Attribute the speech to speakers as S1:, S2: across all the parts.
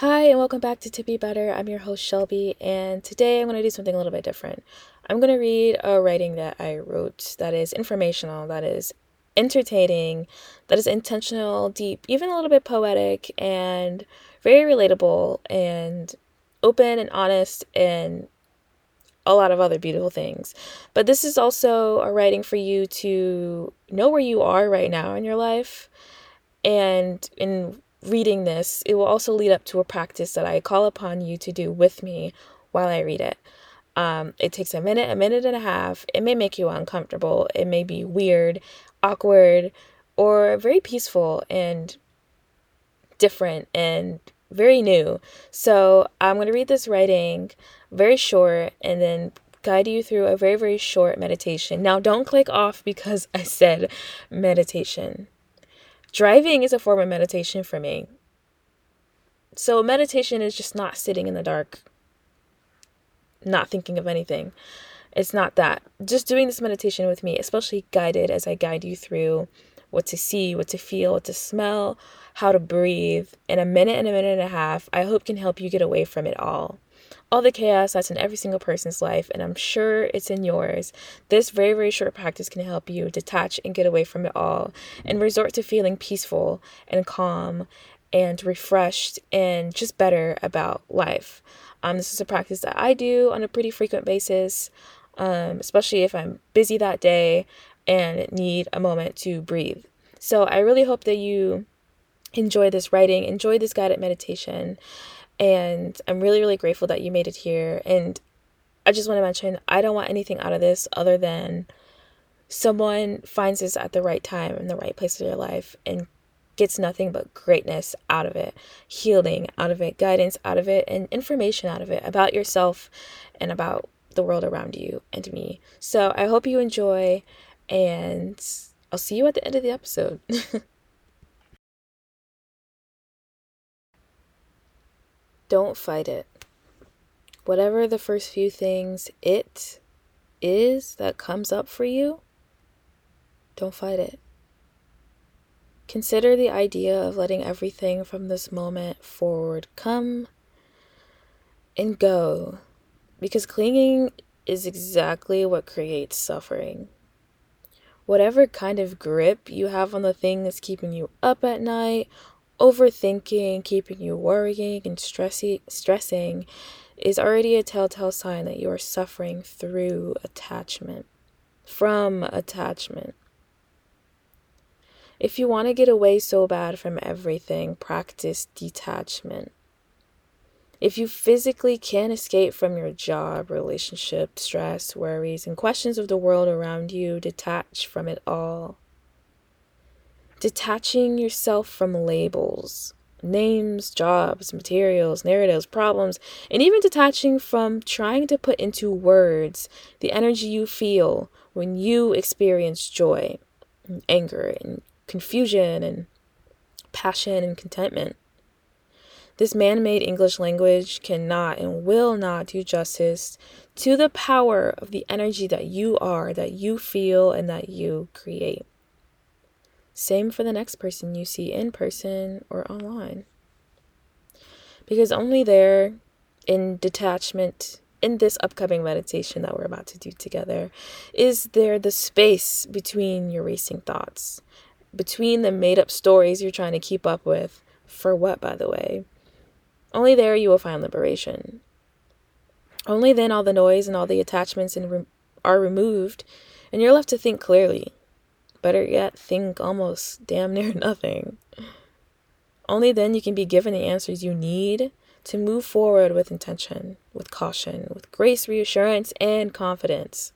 S1: Hi, and welcome back to Tippy Be Better. I'm your host, Shelby, and today I'm going to do something a little bit different. I'm going to read a writing that I wrote that is informational, that is entertaining, that is intentional, deep, even a little bit poetic, and very relatable, and open and honest, and a lot of other beautiful things. But this is also a writing for you to know where you are right now in your life and in reading this, it will also lead up to a practice that I call upon you to do with me while I read it. Um, it takes a minute, a minute and a half. It may make you uncomfortable. It may be weird, awkward, or very peaceful and different and very new. So I'm going to read this writing very short and then guide you through a very, very short meditation. Now, don't click off because I said meditation. Driving is a form of meditation for me. So, meditation is just not sitting in the dark, not thinking of anything. It's not that. Just doing this meditation with me, especially guided as I guide you through what to see, what to feel, what to smell, how to breathe in a minute and a minute and a half, I hope can help you get away from it all all the chaos that's in every single person's life, and I'm sure it's in yours. This very, very short practice can help you detach and get away from it all and resort to feeling peaceful and calm and refreshed and just better about life. Um, this is a practice that I do on a pretty frequent basis, um, especially if I'm busy that day and need a moment to breathe. So I really hope that you enjoy this writing, enjoy this guided meditation, and I'm really, really grateful that you made it here. And I just want to mention I don't want anything out of this other than someone finds this at the right time in the right place of their life and gets nothing but greatness out of it, healing out of it, guidance out of it, and information out of it about yourself and about the world around you and me. So I hope you enjoy, and I'll see you at the end of the episode. Don't fight it. Whatever the first few things it is that comes up for you, don't fight it. Consider the idea of letting everything from this moment forward come and go because clinging is exactly what creates suffering. Whatever kind of grip you have on the thing that's keeping you up at night overthinking, keeping you worrying and stressy, stressing is already a telltale sign that you are suffering through attachment, from attachment. If you want to get away so bad from everything, practice detachment. If you physically can't escape from your job, relationship, stress, worries, and questions of the world around you, detach from it all detaching yourself from labels, names, jobs, materials, narratives, problems, and even detaching from trying to put into words the energy you feel when you experience joy, and anger, and confusion, and passion and contentment. This man made English language cannot and will not do justice to the power of the energy that you are, that you feel, and that you create. Same for the next person you see in person or online. Because only there, in detachment, in this upcoming meditation that we're about to do together, is there the space between your racing thoughts, between the made up stories you're trying to keep up with. For what, by the way? Only there you will find liberation. Only then all the noise and all the attachments re- are removed, and you're left to think clearly, Better yet, think almost damn near nothing. Only then you can be given the answers you need to move forward with intention, with caution, with grace, reassurance, and confidence.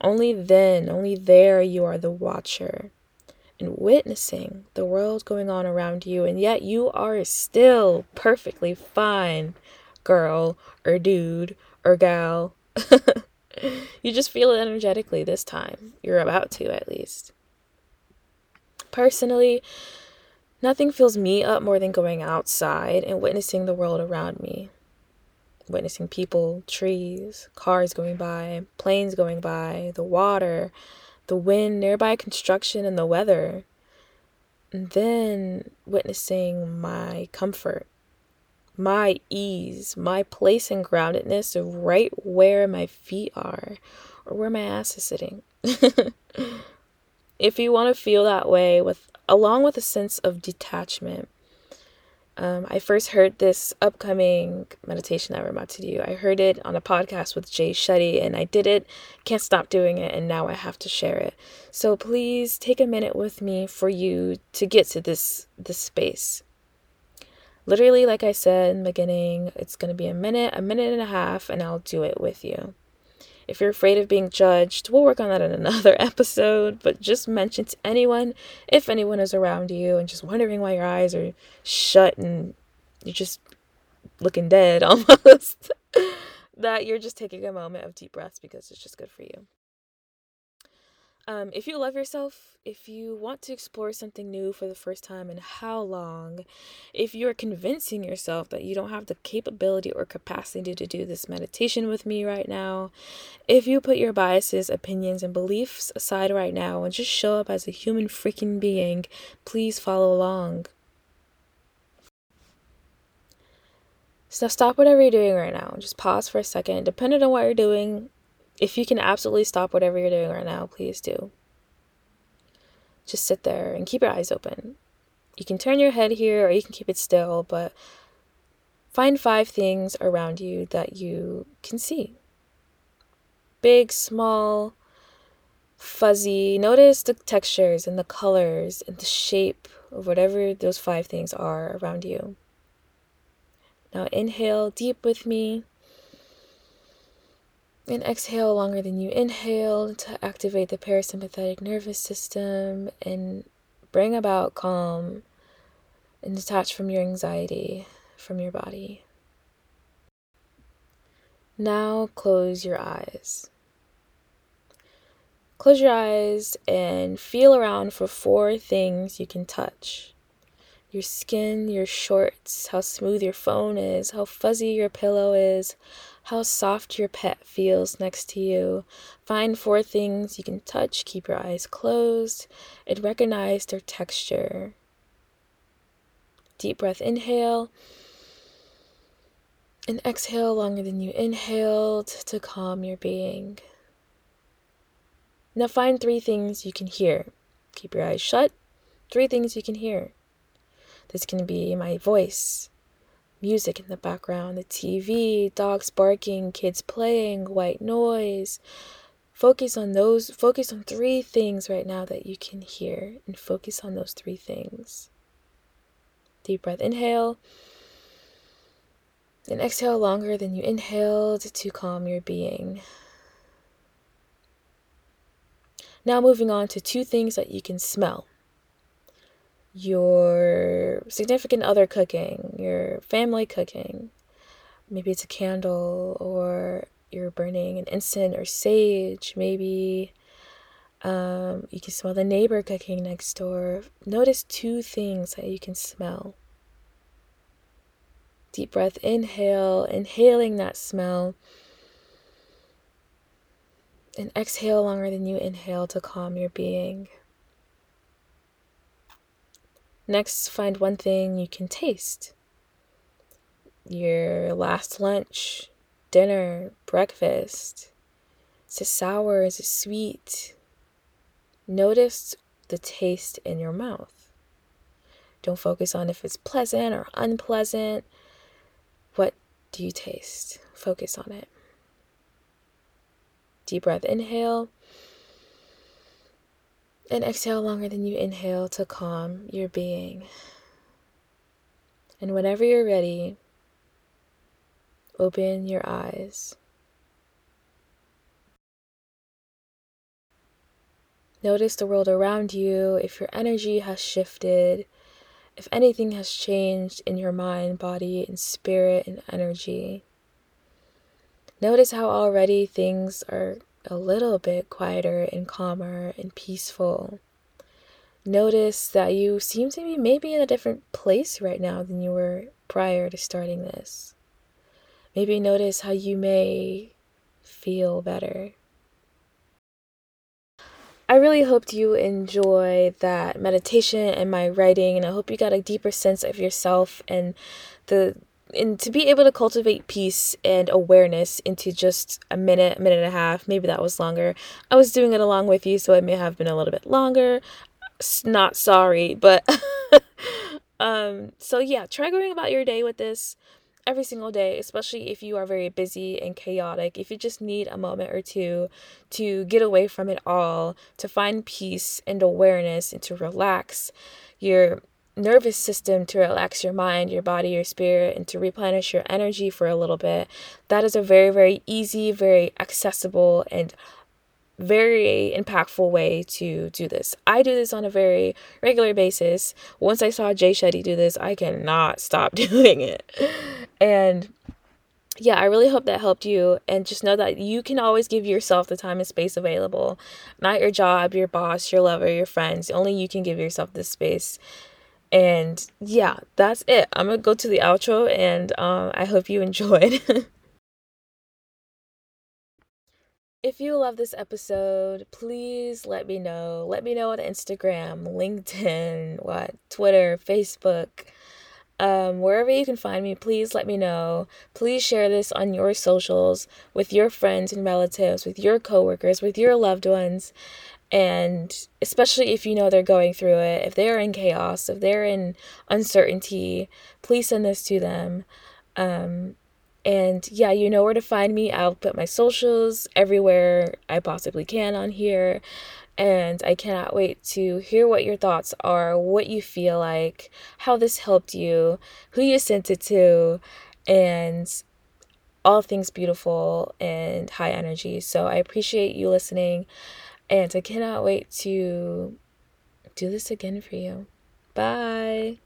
S1: Only then, only there, you are the watcher and witnessing the world going on around you, and yet you are still perfectly fine, girl, or dude, or gal. you just feel it energetically this time. You're about to, at least. Personally, nothing fills me up more than going outside and witnessing the world around me. Witnessing people, trees, cars going by, planes going by, the water, the wind, nearby construction, and the weather. And then witnessing my comfort my ease, my place and groundedness right where my feet are or where my ass is sitting. if you want to feel that way with along with a sense of detachment um, I first heard this upcoming meditation that we're about to do. I heard it on a podcast with Jay Shetty, and I did it, can't stop doing it, and now I have to share it. So please take a minute with me for you to get to this this space. Literally, like I said in the beginning, it's gonna be a minute, a minute and a half, and I'll do it with you. If you're afraid of being judged, we'll work on that in another episode, but just mention to anyone, if anyone is around you and just wondering why your eyes are shut and you're just looking dead almost, that you're just taking a moment of deep breaths because it's just good for you. Um, if you love yourself, if you want to explore something new for the first time and how long, if you're convincing yourself that you don't have the capability or capacity to do this meditation with me right now, if you put your biases, opinions, and beliefs aside right now and just show up as a human freaking being, please follow along. So stop whatever you're doing right now. Just pause for a second. Depending on what you're doing, if you can absolutely stop whatever you're doing right now, please do. Just sit there and keep your eyes open. You can turn your head here or you can keep it still, but find five things around you that you can see big, small, fuzzy. Notice the textures and the colors and the shape of whatever those five things are around you. Now, inhale deep with me. And exhale longer than you inhale to activate the parasympathetic nervous system and bring about calm and detach from your anxiety from your body. Now close your eyes. Close your eyes and feel around for four things you can touch your skin, your shorts, how smooth your phone is, how fuzzy your pillow is, how soft your pet feels next to you. Find four things you can touch, keep your eyes closed, and recognize their texture. Deep breath, inhale. And exhale longer than you inhaled to calm your being. Now find three things you can hear. Keep your eyes shut. Three things you can hear. This can be my voice, music in the background, the TV, dogs barking, kids playing, white noise. Focus on those, focus on three things right now that you can hear and focus on those three things. Deep breath, inhale. And exhale longer than you inhaled to calm your being. Now, moving on to two things that you can smell your significant other cooking, your family cooking. Maybe it's a candle or you're burning an incense or sage. Maybe um, you can smell the neighbor cooking next door. Notice two things that you can smell. Deep breath, inhale, inhaling that smell. And exhale longer than you inhale to calm your being. Next, find one thing you can taste. Your last lunch, dinner, breakfast. Is it sour? Is it sweet? Notice the taste in your mouth. Don't focus on if it's pleasant or unpleasant. What do you taste? Focus on it. Deep breath, inhale. And exhale longer than you inhale to calm your being. And whenever you're ready, open your eyes. Notice the world around you, if your energy has shifted, if anything has changed in your mind, body, and spirit and energy. Notice how already things are a little bit quieter and calmer and peaceful. Notice that you seem to be maybe in a different place right now than you were prior to starting this. Maybe notice how you may feel better. I really hoped you enjoy that meditation and my writing, and I hope you got a deeper sense of yourself and the and to be able to cultivate peace and awareness into just a minute, a minute and a half, maybe that was longer. I was doing it along with you, so it may have been a little bit longer. Not sorry, but um so yeah, try going about your day with this every single day, especially if you are very busy and chaotic. If you just need a moment or two to get away from it all, to find peace and awareness and to relax your nervous system to relax your mind, your body, your spirit, and to replenish your energy for a little bit. That is a very, very easy, very accessible, and very impactful way to do this. I do this on a very regular basis. Once I saw Jay Shetty do this, I cannot stop doing it. And yeah, I really hope that helped you. And just know that you can always give yourself the time and space available. Not your job, your boss, your lover, your friends. Only you can give yourself this space. And yeah, that's it. I'm going to go to the outro and um, I hope you enjoyed. if you love this episode, please let me know. Let me know on Instagram, LinkedIn, what, Twitter, Facebook um, wherever you can find me, please let me know. Please share this on your socials with your friends and relatives, with your coworkers, with your loved ones. And especially if you know they're going through it, if they're in chaos, if they're in uncertainty, please send this to them. Um, and yeah, you know where to find me. I'll put my socials everywhere I possibly can on here and I cannot wait to hear what your thoughts are, what you feel like, how this helped you, who you sent it to, and all things beautiful and high energy. So I appreciate you listening, and I cannot wait to do this again for you. Bye.